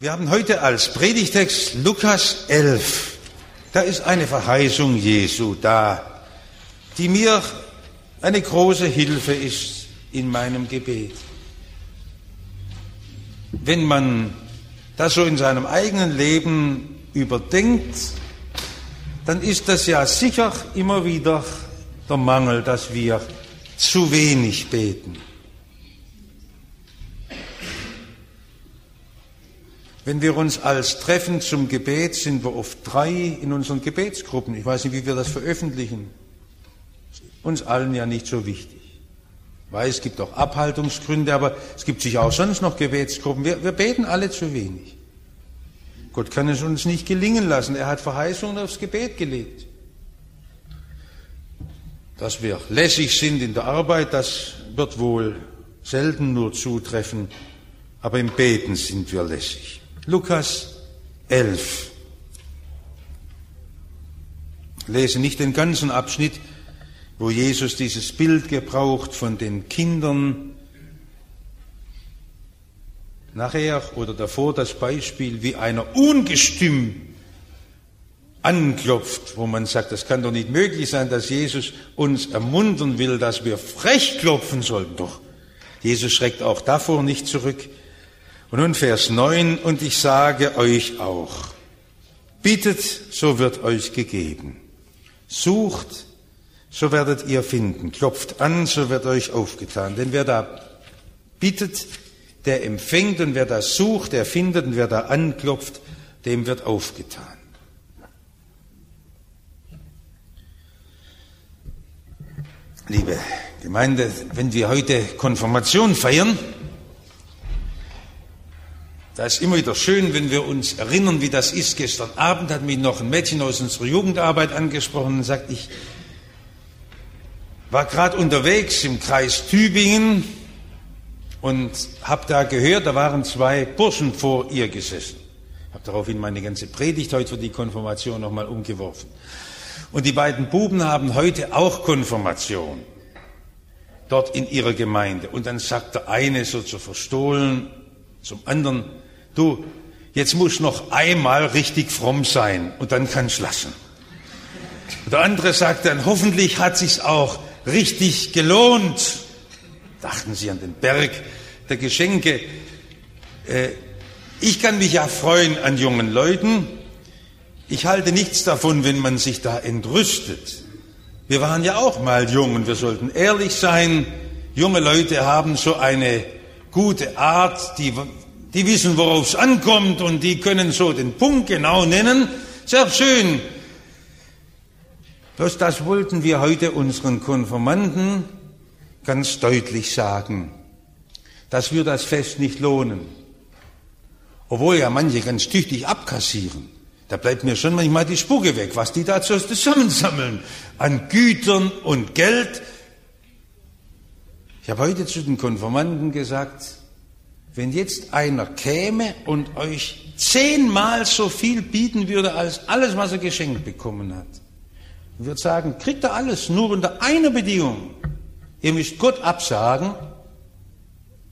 Wir haben heute als Predigtext Lukas 11. Da ist eine Verheißung Jesu da, die mir eine große Hilfe ist in meinem Gebet. Wenn man das so in seinem eigenen Leben überdenkt, dann ist das ja sicher immer wieder der Mangel, dass wir zu wenig beten. Wenn wir uns als treffen zum Gebet, sind wir oft drei in unseren Gebetsgruppen. Ich weiß nicht, wie wir das veröffentlichen. Uns allen ja nicht so wichtig. Weil es gibt auch Abhaltungsgründe, aber es gibt sicher auch sonst noch Gebetsgruppen. Wir, wir beten alle zu wenig. Gott kann es uns nicht gelingen lassen. Er hat Verheißungen aufs Gebet gelegt. Dass wir lässig sind in der Arbeit, das wird wohl selten nur zutreffen, aber im Beten sind wir lässig. Lukas 11. Ich lese nicht den ganzen Abschnitt, wo Jesus dieses Bild gebraucht von den Kindern. Nachher oder davor das Beispiel, wie einer ungestüm anklopft, wo man sagt, das kann doch nicht möglich sein, dass Jesus uns ermuntern will, dass wir frech klopfen sollten. Doch Jesus schreckt auch davor nicht zurück. Und nun Vers 9, und ich sage euch auch, bittet, so wird euch gegeben. Sucht, so werdet ihr finden. Klopft an, so wird euch aufgetan. Denn wer da bittet, der empfängt, und wer da sucht, der findet, und wer da anklopft, dem wird aufgetan. Liebe Gemeinde, wenn wir heute Konfirmation feiern, da ist immer wieder schön, wenn wir uns erinnern, wie das ist. Gestern Abend hat mich noch ein Mädchen aus unserer Jugendarbeit angesprochen und sagt, ich war gerade unterwegs im Kreis Tübingen und habe da gehört, da waren zwei Burschen vor ihr gesessen. Ich habe daraufhin meine ganze Predigt heute für die Konfirmation nochmal umgeworfen. Und die beiden Buben haben heute auch Konfirmation dort in ihrer Gemeinde. Und dann sagt der eine so zu verstohlen zum anderen, du, jetzt muss noch einmal richtig fromm sein und dann kannst lassen. Und der andere sagt dann, hoffentlich hat sich's auch richtig gelohnt. Dachten Sie an den Berg der Geschenke. Äh, ich kann mich ja freuen an jungen Leuten. Ich halte nichts davon, wenn man sich da entrüstet. Wir waren ja auch mal jung und wir sollten ehrlich sein. Junge Leute haben so eine gute Art, die die wissen, worauf es ankommt und die können so den Punkt genau nennen. Sehr schön. Bloß das wollten wir heute unseren Konformanten ganz deutlich sagen, dass wir das Fest nicht lohnen. Obwohl ja manche ganz tüchtig abkassieren. Da bleibt mir schon manchmal die Spucke weg, was die da zusammensammeln an Gütern und Geld. Ich habe heute zu den Konformanten gesagt, wenn jetzt einer käme und euch zehnmal so viel bieten würde als alles, was er geschenkt bekommen hat, würde sagen, kriegt er alles nur unter einer Bedingung. Ihr müsst Gott absagen,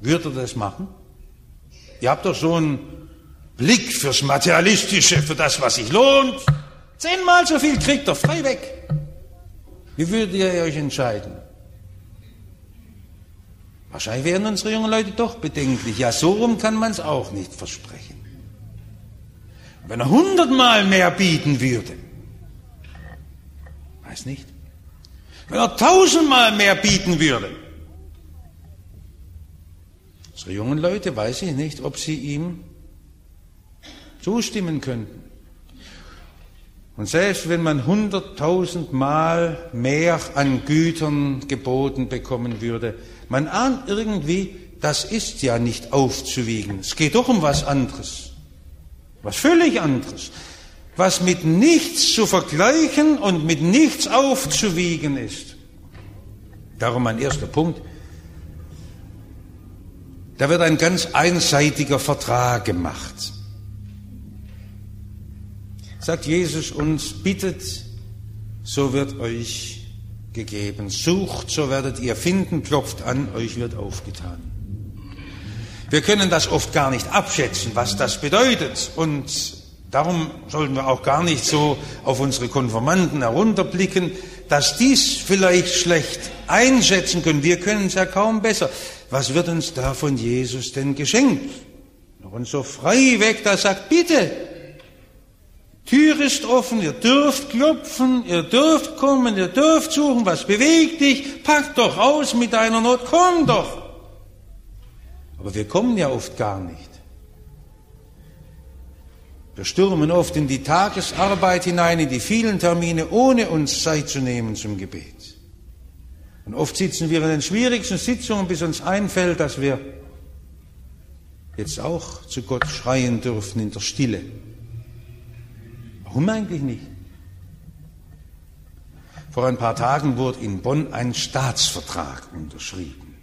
würde er das machen? Ihr habt doch so einen Blick fürs Materialistische, für das, was sich lohnt. Zehnmal so viel kriegt er frei weg. Wie würdet ihr euch entscheiden? Wahrscheinlich werden unsere jungen Leute doch bedenklich. Ja, so rum kann man es auch nicht versprechen. Wenn er hundertmal mehr bieten würde, weiß nicht. Wenn er tausendmal mehr bieten würde, unsere jungen Leute, weiß ich nicht, ob sie ihm zustimmen könnten. Und selbst wenn man hunderttausendmal mehr an Gütern geboten bekommen würde, man ahnt irgendwie, das ist ja nicht aufzuwiegen. Es geht doch um was anderes. Was völlig anderes. Was mit nichts zu vergleichen und mit nichts aufzuwiegen ist. Darum mein erster Punkt. Da wird ein ganz einseitiger Vertrag gemacht. Sagt Jesus uns, bittet, so wird euch gegeben. Sucht, so werdet ihr finden, klopft an, euch wird aufgetan. Wir können das oft gar nicht abschätzen, was das bedeutet. Und darum sollten wir auch gar nicht so auf unsere Konformanten herunterblicken, dass dies vielleicht schlecht einschätzen können. Wir können es ja kaum besser. Was wird uns da von Jesus denn geschenkt? Und so frei weg, da sagt, bitte, Tür ist offen, ihr dürft klopfen, ihr dürft kommen, ihr dürft suchen, was bewegt dich, pack doch aus mit deiner Not, komm doch. Aber wir kommen ja oft gar nicht. Wir stürmen oft in die Tagesarbeit hinein, in die vielen Termine, ohne uns Zeit zu nehmen zum Gebet. Und oft sitzen wir in den schwierigsten Sitzungen, bis uns einfällt, dass wir jetzt auch zu Gott schreien dürfen in der Stille. Warum eigentlich nicht? Vor ein paar Tagen wurde in Bonn ein Staatsvertrag unterschrieben.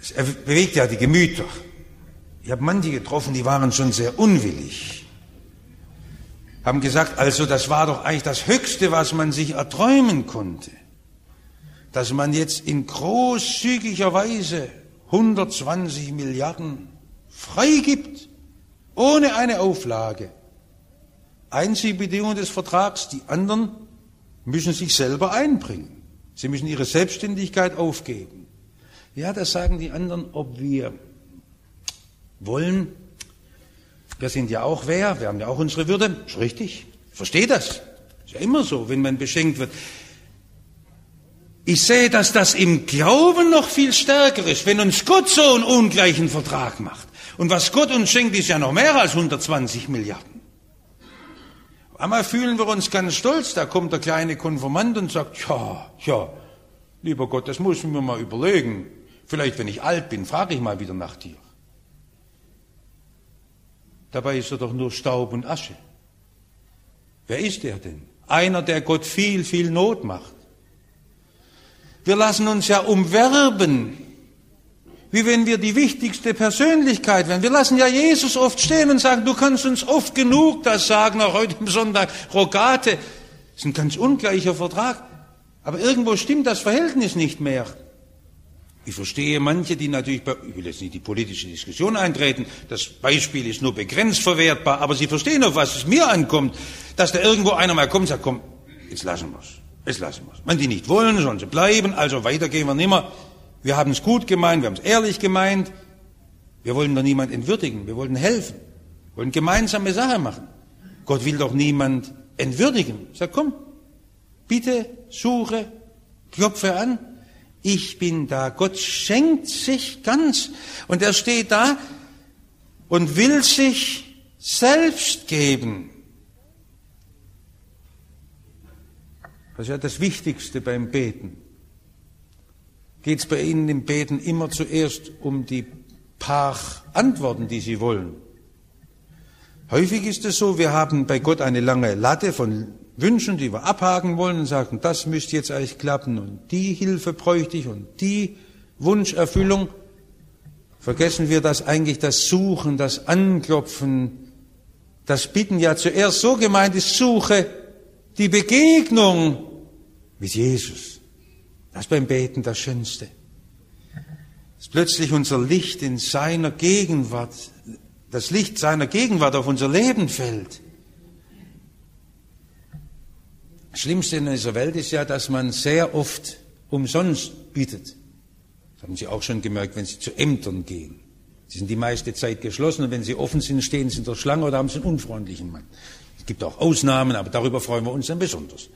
Es bewegt ja die Gemüter. Ich habe manche getroffen, die waren schon sehr unwillig. Haben gesagt, also das war doch eigentlich das Höchste, was man sich erträumen konnte. Dass man jetzt in großzügiger Weise 120 Milliarden freigibt ohne eine Auflage. Einzige Bedingung des Vertrags, die anderen müssen sich selber einbringen. Sie müssen ihre Selbstständigkeit aufgeben. Ja, das sagen die anderen, ob wir wollen. Wir sind ja auch wer, wir haben ja auch unsere Würde. Ist richtig. Ich verstehe das. Ist ja immer so, wenn man beschenkt wird. Ich sehe, dass das im Glauben noch viel stärker ist, wenn uns Gott so einen ungleichen Vertrag macht. Und was Gott uns schenkt, ist ja noch mehr als 120 Milliarden. Einmal fühlen wir uns ganz stolz, da kommt der kleine Konformant und sagt, ja, ja, lieber Gott, das muss ich mir mal überlegen. Vielleicht, wenn ich alt bin, frage ich mal wieder nach dir. Dabei ist er doch nur Staub und Asche. Wer ist er denn? Einer, der Gott viel, viel Not macht. Wir lassen uns ja umwerben wie wenn wir die wichtigste Persönlichkeit wären. Wir lassen ja Jesus oft stehen und sagen, du kannst uns oft genug das sagen, auch heute am Sonntag, Rogate. Das ist ein ganz ungleicher Vertrag. Aber irgendwo stimmt das Verhältnis nicht mehr. Ich verstehe manche, die natürlich, ich will jetzt nicht die politische Diskussion eintreten, das Beispiel ist nur begrenzt verwertbar, aber Sie verstehen, auf was es mir ankommt, dass da irgendwo einer mal kommt und sagt, komm, jetzt lassen wir es, jetzt lassen wir es. Wenn die nicht wollen, sollen sie bleiben, also weiter gehen wir nimmer. Wir haben es gut gemeint, wir haben es ehrlich gemeint. Wir wollen doch niemand entwürdigen, wir wollen helfen, wir wollen gemeinsame Sache machen. Gott will doch niemand entwürdigen. Sag, komm, bitte suche, klopfe an. Ich bin da. Gott schenkt sich ganz. Und er steht da und will sich selbst geben. Das ist ja das Wichtigste beim Beten geht es bei Ihnen im Beten immer zuerst um die paar Antworten, die Sie wollen. Häufig ist es so, wir haben bei Gott eine lange Latte von Wünschen, die wir abhaken wollen und sagen, das müsste jetzt eigentlich klappen und die Hilfe bräuchte ich und die Wunscherfüllung. Vergessen wir, dass eigentlich das Suchen, das Anklopfen, das Bitten ja zuerst so gemeint ist, suche die Begegnung mit Jesus. Das ist beim Beten das Schönste. Dass plötzlich unser Licht in seiner Gegenwart, das Licht seiner Gegenwart auf unser Leben fällt. Das Schlimmste in dieser Welt ist ja, dass man sehr oft umsonst bittet. Das haben Sie auch schon gemerkt, wenn Sie zu Ämtern gehen. Sie sind die meiste Zeit geschlossen und wenn sie offen sind, stehen sie in der Schlange oder haben sie einen unfreundlichen Mann. Es gibt auch Ausnahmen, aber darüber freuen wir uns dann besonders.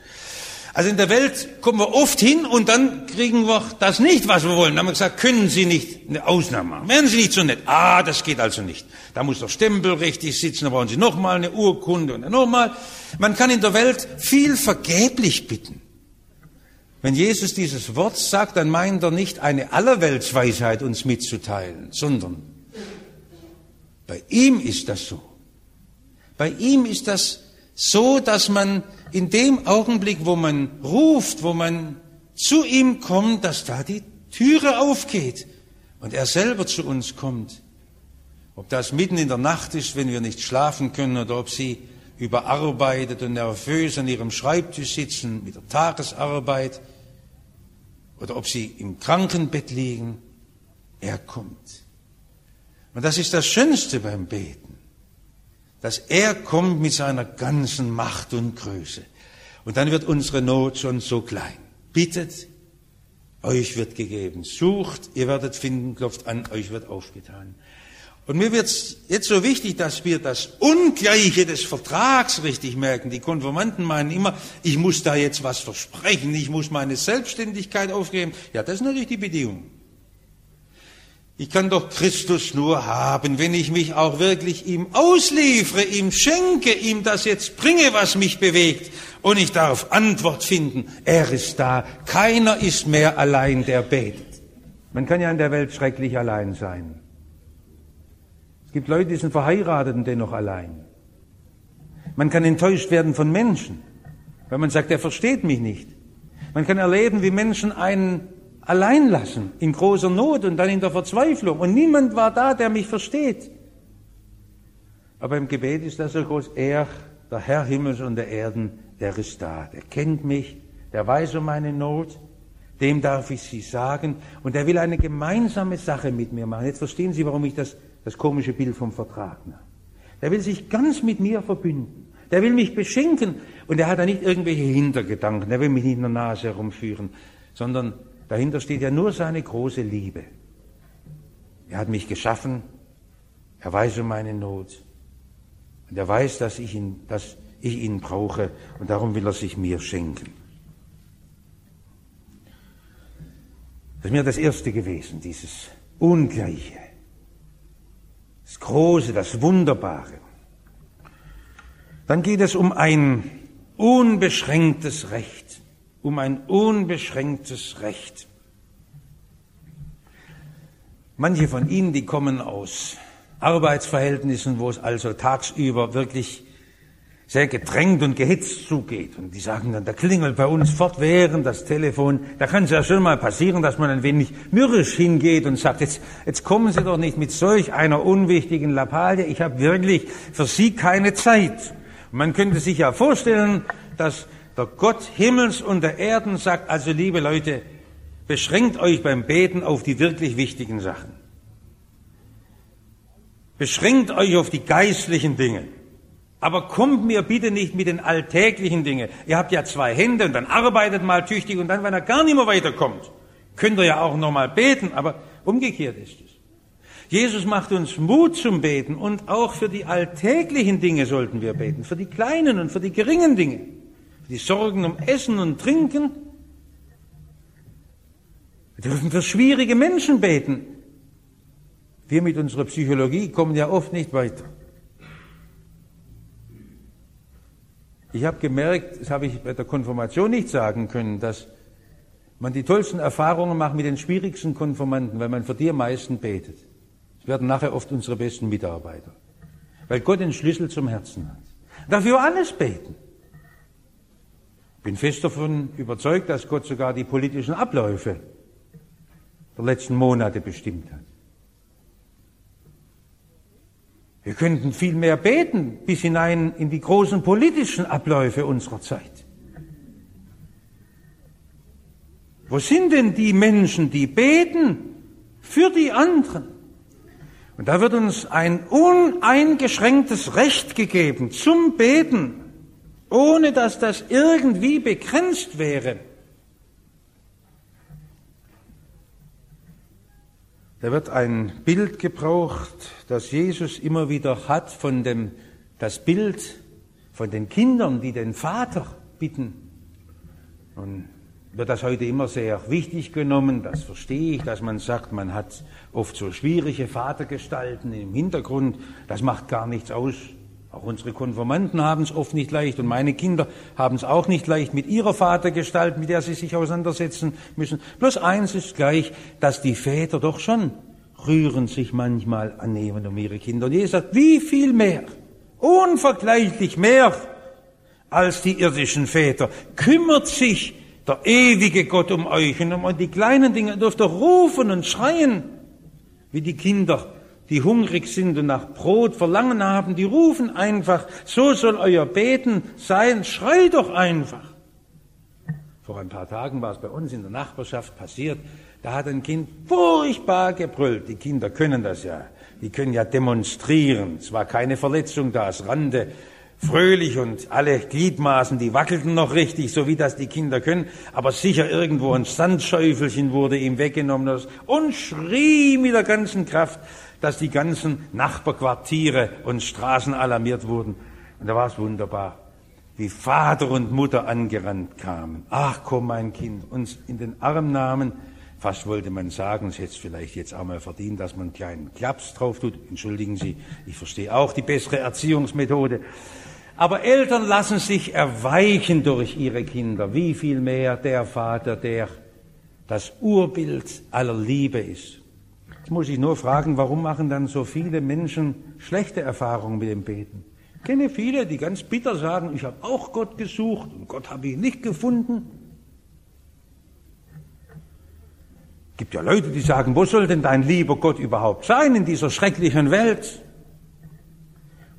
Also in der Welt kommen wir oft hin und dann kriegen wir das nicht, was wir wollen. Dann haben wir gesagt, können Sie nicht eine Ausnahme machen? Wären Sie nicht so nett? Ah, das geht also nicht. Da muss der Stempel richtig sitzen, da brauchen Sie nochmal eine Urkunde und nochmal. Man kann in der Welt viel vergeblich bitten. Wenn Jesus dieses Wort sagt, dann meint er nicht eine Allerweltsweisheit uns mitzuteilen, sondern bei ihm ist das so. Bei ihm ist das so, dass man in dem Augenblick, wo man ruft, wo man zu ihm kommt, dass da die Türe aufgeht und er selber zu uns kommt. Ob das mitten in der Nacht ist, wenn wir nicht schlafen können, oder ob sie überarbeitet und nervös an ihrem Schreibtisch sitzen mit der Tagesarbeit, oder ob sie im Krankenbett liegen. Er kommt. Und das ist das Schönste beim Beten, dass er kommt mit seiner ganzen Macht und Größe. Und dann wird unsere Not schon so klein. Bittet, euch wird gegeben. Sucht, ihr werdet finden, klopft an, euch wird aufgetan. Und mir wird es jetzt so wichtig, dass wir das Ungleiche des Vertrags richtig merken. Die Konformanten meinen immer, ich muss da jetzt was versprechen, ich muss meine Selbstständigkeit aufgeben. Ja, das ist natürlich die Bedingung. Ich kann doch Christus nur haben, wenn ich mich auch wirklich ihm ausliefere, ihm schenke, ihm das jetzt bringe, was mich bewegt. Und ich darf Antwort finden. Er ist da. Keiner ist mehr allein, der betet. Man kann ja in der Welt schrecklich allein sein. Es gibt Leute, die sind verheiratet und dennoch allein. Man kann enttäuscht werden von Menschen, weil man sagt, er versteht mich nicht. Man kann erleben, wie Menschen einen allein lassen, in großer Not und dann in der Verzweiflung. Und niemand war da, der mich versteht. Aber im Gebet ist das so groß. Er, der Herr Himmels und der Erden, der ist da. Der kennt mich, der weiß um meine Not. Dem darf ich sie sagen. Und er will eine gemeinsame Sache mit mir machen. Jetzt verstehen Sie, warum ich das das komische Bild vom Vertrag. Der will sich ganz mit mir verbünden. Der will mich beschenken. Und er hat da nicht irgendwelche Hintergedanken. Der will mich nicht in der Nase herumführen, sondern dahinter steht ja nur seine große Liebe. Er hat mich geschaffen. Er weiß um meine Not. Und er weiß, dass ich ihn, dass ich ihn brauche. Und darum will er sich mir schenken. Das ist mir das Erste gewesen, dieses Ungleiche das Große, das Wunderbare. Dann geht es um ein unbeschränktes Recht, um ein unbeschränktes Recht. Manche von Ihnen, die kommen aus Arbeitsverhältnissen, wo es also tagsüber wirklich sehr gedrängt und gehitzt zugeht. Und die sagen dann, da klingelt bei uns fortwährend das Telefon. Da kann es ja schon mal passieren, dass man ein wenig mürrisch hingeht und sagt, jetzt, jetzt kommen Sie doch nicht mit solch einer unwichtigen Lappalie. Ich habe wirklich für Sie keine Zeit. Man könnte sich ja vorstellen, dass der Gott Himmels und der Erden sagt, also liebe Leute, beschränkt euch beim Beten auf die wirklich wichtigen Sachen. Beschränkt euch auf die geistlichen Dinge. Aber kommt mir bitte nicht mit den alltäglichen Dingen. Ihr habt ja zwei Hände und dann arbeitet mal tüchtig und dann, wenn er gar nicht mehr weiterkommt, könnt ihr ja auch noch mal beten. Aber umgekehrt ist es. Jesus macht uns Mut zum Beten und auch für die alltäglichen Dinge sollten wir beten. Für die kleinen und für die geringen Dinge. Die Sorgen um Essen und Trinken. Wir dürfen für schwierige Menschen beten. Wir mit unserer Psychologie kommen ja oft nicht weiter. Ich habe gemerkt, das habe ich bei der Konfirmation nicht sagen können, dass man die tollsten Erfahrungen macht mit den schwierigsten Konformanten, weil man für die am meisten betet. Das werden nachher oft unsere besten Mitarbeiter. Weil Gott den Schlüssel zum Herzen hat. Dafür alles beten. Ich bin fest davon überzeugt, dass Gott sogar die politischen Abläufe der letzten Monate bestimmt hat. Wir könnten viel mehr beten bis hinein in die großen politischen Abläufe unserer Zeit. Wo sind denn die Menschen, die beten für die anderen? Und da wird uns ein uneingeschränktes Recht gegeben zum Beten, ohne dass das irgendwie begrenzt wäre. Da wird ein Bild gebraucht, das Jesus immer wieder hat von dem, das Bild von den Kindern, die den Vater bitten. Nun wird das heute immer sehr wichtig genommen, das verstehe ich, dass man sagt, man hat oft so schwierige Vatergestalten im Hintergrund, das macht gar nichts aus. Auch unsere Konformanten haben es oft nicht leicht und meine Kinder haben es auch nicht leicht mit ihrer Vatergestalt, mit der sie sich auseinandersetzen müssen. Bloß eins ist gleich, dass die Väter doch schon rühren sich manchmal annehmen um ihre Kinder. Und Jesus sagt, wie viel mehr, unvergleichlich mehr als die irdischen Väter, kümmert sich der ewige Gott um euch und um die kleinen Dinge dürft ihr rufen und schreien, wie die Kinder die hungrig sind und nach Brot verlangen haben, die rufen einfach, so soll euer Beten sein, schreit doch einfach. Vor ein paar Tagen war es bei uns in der Nachbarschaft passiert, Da hat ein Kind furchtbar gebrüllt. Die Kinder können das ja. Die können ja demonstrieren. Es war keine Verletzung da, es rannte fröhlich und alle Gliedmaßen, die wackelten noch richtig, so wie das die Kinder können, aber sicher irgendwo ein Sandschäufelchen wurde ihm weggenommen und schrie mit der ganzen Kraft, dass die ganzen Nachbarquartiere und Straßen alarmiert wurden. Und da war es wunderbar, wie Vater und Mutter angerannt kamen. Ach komm, mein Kind, uns in den Arm nahmen. Fast wollte man sagen, es hätte vielleicht jetzt auch mal verdient, dass man einen kleinen Klaps drauf tut. Entschuldigen Sie, ich verstehe auch die bessere Erziehungsmethode. Aber Eltern lassen sich erweichen durch ihre Kinder. Wie viel mehr der Vater, der das Urbild aller Liebe ist. Jetzt muss ich nur fragen, warum machen dann so viele Menschen schlechte Erfahrungen mit dem Beten? Ich kenne viele, die ganz bitter sagen, ich habe auch Gott gesucht und Gott habe ich nicht gefunden. Es gibt ja Leute, die sagen, wo soll denn dein lieber Gott überhaupt sein in dieser schrecklichen Welt?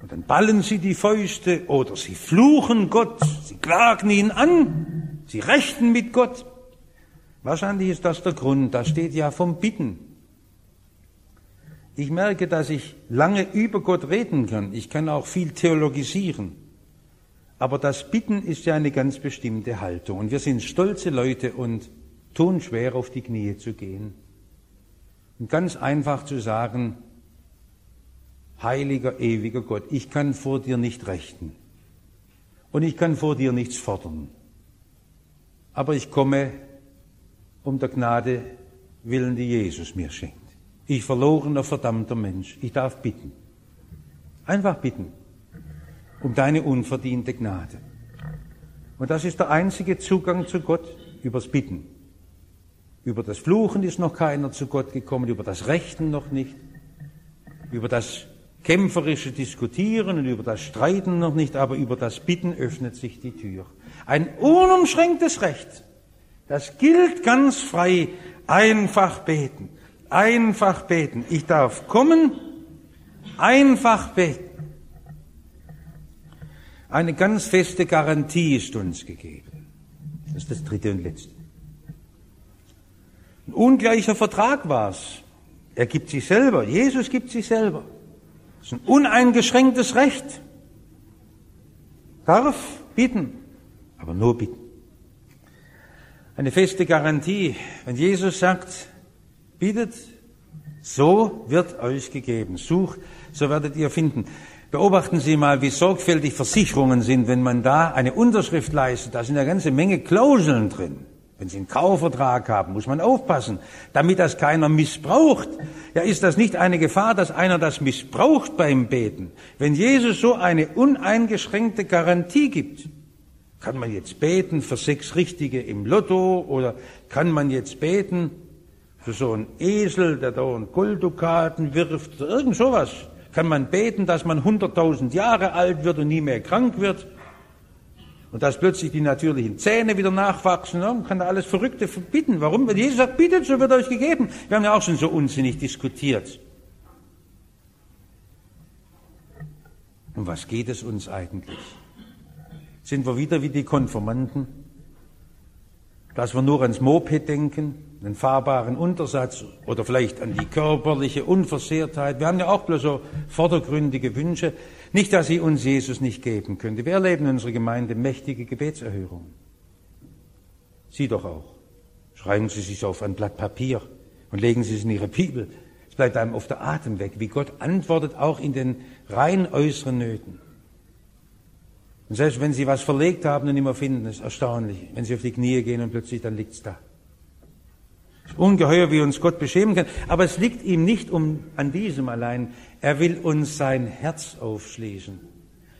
Und dann ballen sie die Fäuste oder sie fluchen Gott, sie klagen ihn an, sie rechten mit Gott. Wahrscheinlich ist das der Grund, da steht ja vom Bitten. Ich merke, dass ich lange über Gott reden kann. Ich kann auch viel theologisieren. Aber das Bitten ist ja eine ganz bestimmte Haltung. Und wir sind stolze Leute und tun schwer, auf die Knie zu gehen. Und ganz einfach zu sagen, heiliger, ewiger Gott, ich kann vor dir nicht rechten. Und ich kann vor dir nichts fordern. Aber ich komme um der Gnade willen, die Jesus mir schenkt. Ich verlorener, verdammter Mensch. Ich darf bitten. Einfach bitten. Um deine unverdiente Gnade. Und das ist der einzige Zugang zu Gott übers Bitten. Über das Fluchen ist noch keiner zu Gott gekommen, über das Rechten noch nicht, über das kämpferische Diskutieren und über das Streiten noch nicht, aber über das Bitten öffnet sich die Tür. Ein unumschränktes Recht. Das gilt ganz frei. Einfach beten. Einfach beten. Ich darf kommen, einfach beten. Eine ganz feste Garantie ist uns gegeben. Das ist das dritte und letzte. Ein ungleicher Vertrag war es. Er gibt sich selber. Jesus gibt sich selber. Das ist ein uneingeschränktes Recht. Darf bitten, aber nur bitten. Eine feste Garantie. Wenn Jesus sagt, Bietet, so wird euch gegeben. Sucht, so werdet ihr finden. Beobachten Sie mal, wie sorgfältig Versicherungen sind, wenn man da eine Unterschrift leistet. Da sind eine ganze Menge Klauseln drin. Wenn Sie einen Kaufvertrag haben, muss man aufpassen, damit das keiner missbraucht. Ja, ist das nicht eine Gefahr, dass einer das missbraucht beim Beten? Wenn Jesus so eine uneingeschränkte Garantie gibt, kann man jetzt beten für sechs Richtige im Lotto oder kann man jetzt beten für so einen Esel, der da einen Golddukaten wirft, irgend sowas. Kann man beten, dass man 100.000 Jahre alt wird und nie mehr krank wird. Und dass plötzlich die natürlichen Zähne wieder nachwachsen. Man kann da alles Verrückte bitten. Warum? Wenn Jesus sagt, bittet, so wird euch gegeben. Wir haben ja auch schon so unsinnig diskutiert. Um was geht es uns eigentlich? Sind wir wieder wie die Konformanten? Dass wir nur ans Moped denken, einen fahrbaren Untersatz oder vielleicht an die körperliche Unversehrtheit. Wir haben ja auch bloß so vordergründige Wünsche. Nicht, dass sie uns Jesus nicht geben könnte. Wir erleben in unserer Gemeinde mächtige Gebetserhörungen. Sie doch auch. Schreiben Sie sich auf ein Blatt Papier und legen Sie es in Ihre Bibel. Es bleibt einem auf der Atem weg, wie Gott antwortet auch in den rein äußeren Nöten. Und selbst wenn Sie was verlegt haben und nicht mehr finden, ist erstaunlich, wenn Sie auf die Knie gehen und plötzlich dann liegt's da. Ungeheuer, wie uns Gott beschämen kann. Aber es liegt ihm nicht um, an diesem allein. Er will uns sein Herz aufschließen.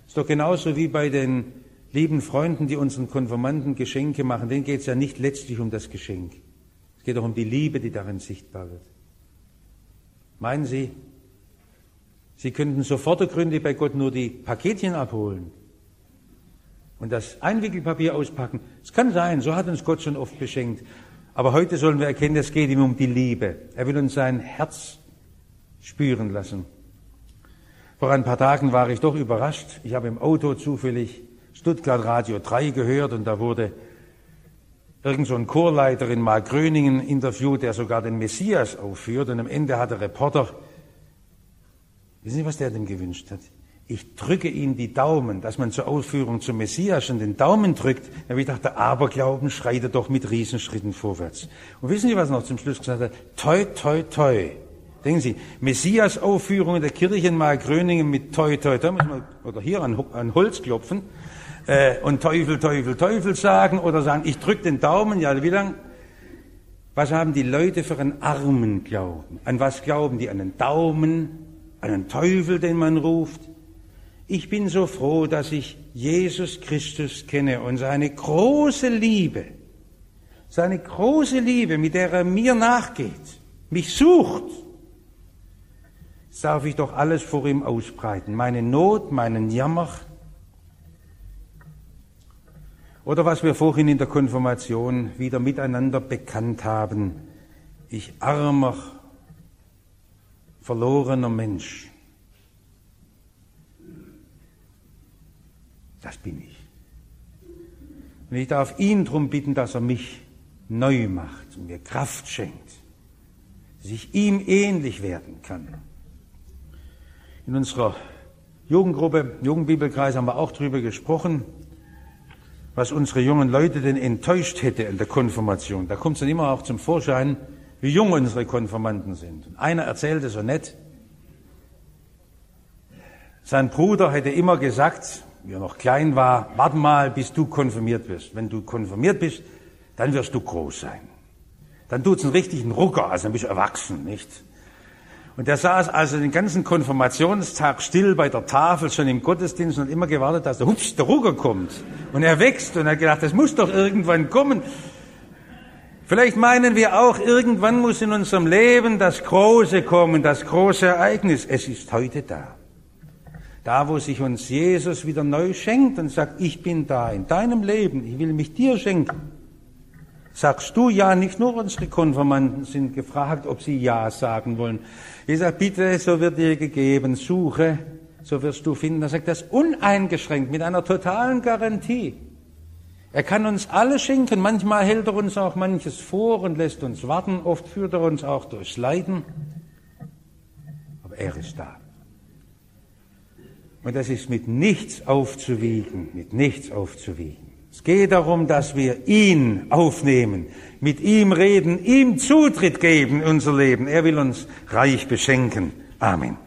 Ist doch genauso wie bei den lieben Freunden, die unseren Konfirmanden Geschenke machen. Denen geht es ja nicht letztlich um das Geschenk. Es geht doch um die Liebe, die darin sichtbar wird. Meinen Sie, Sie könnten so vordergründig bei Gott nur die Paketchen abholen und das Einwickelpapier auspacken? Es kann sein, so hat uns Gott schon oft beschenkt. Aber heute sollen wir erkennen, es geht ihm um die Liebe. Er will uns sein Herz spüren lassen. Vor ein paar Tagen war ich doch überrascht. Ich habe im Auto zufällig Stuttgart Radio 3 gehört und da wurde irgend so ein Chorleiter in Markgröningen interviewt, der sogar den Messias aufführt und am Ende hat der Reporter, wissen Sie, was der dem gewünscht hat? Ich drücke Ihnen die Daumen, dass man zur Ausführung zum Messias schon den Daumen drückt. Da habe ich gedacht, der Aberglauben schreitet doch mit Riesenschritten vorwärts. Und wissen Sie, was er noch zum Schluss gesagt hat? Toi, toi, toi. Denken Sie, Messias-Aufführung in der Kirche in Markgröningen mit toi, toi, toi, muss man, oder hier an, an Holz klopfen, äh, und Teufel, Teufel, Teufel sagen, oder sagen, ich drücke den Daumen, ja, wie lang? Was haben die Leute für einen armen Glauben? An was glauben die? An einen Daumen? An einen Teufel, den man ruft? Ich bin so froh, dass ich Jesus Christus kenne und seine große Liebe, seine große Liebe, mit der er mir nachgeht, mich sucht, darf ich doch alles vor ihm ausbreiten. Meine Not, meinen Jammer. Oder was wir vorhin in der Konfirmation wieder miteinander bekannt haben. Ich armer, verlorener Mensch. Das bin ich. Und ich darf ihn darum bitten, dass er mich neu macht und mir Kraft schenkt, dass ich ihm ähnlich werden kann. In unserer Jugendgruppe, Jugendbibelkreis haben wir auch darüber gesprochen, was unsere jungen Leute denn enttäuscht hätte in der Konfirmation. Da kommt es dann immer auch zum Vorschein, wie jung unsere Konfirmanden sind. Und einer erzählte so nett, sein Bruder hätte immer gesagt, wie er noch klein war, warte mal, bis du konfirmiert wirst. Wenn du konfirmiert bist, dann wirst du groß sein. Dann tut's einen richtigen Rucker, also ein bisschen erwachsen, nicht? Und der saß also den ganzen Konfirmationstag still bei der Tafel, schon im Gottesdienst und immer gewartet, dass der Hups, der Rucker kommt. Und er wächst und er hat gedacht, das muss doch irgendwann kommen. Vielleicht meinen wir auch, irgendwann muss in unserem Leben das Große kommen, das große Ereignis. Es ist heute da. Da, wo sich uns Jesus wieder neu schenkt und sagt, ich bin da in deinem Leben, ich will mich dir schenken. Sagst du ja, nicht nur unsere Konfirmanden sind gefragt, ob sie ja sagen wollen. Jesus sagt, bitte, so wird dir gegeben, suche, so wirst du finden. Er sagt das uneingeschränkt, mit einer totalen Garantie. Er kann uns alles schenken, manchmal hält er uns auch manches vor und lässt uns warten, oft führt er uns auch durchs Leiden, aber er ist da. Und das ist mit nichts aufzuwiegen, mit nichts aufzuwiegen. Es geht darum, dass wir ihn aufnehmen, mit ihm reden, ihm Zutritt geben in unser Leben. Er will uns reich beschenken. Amen.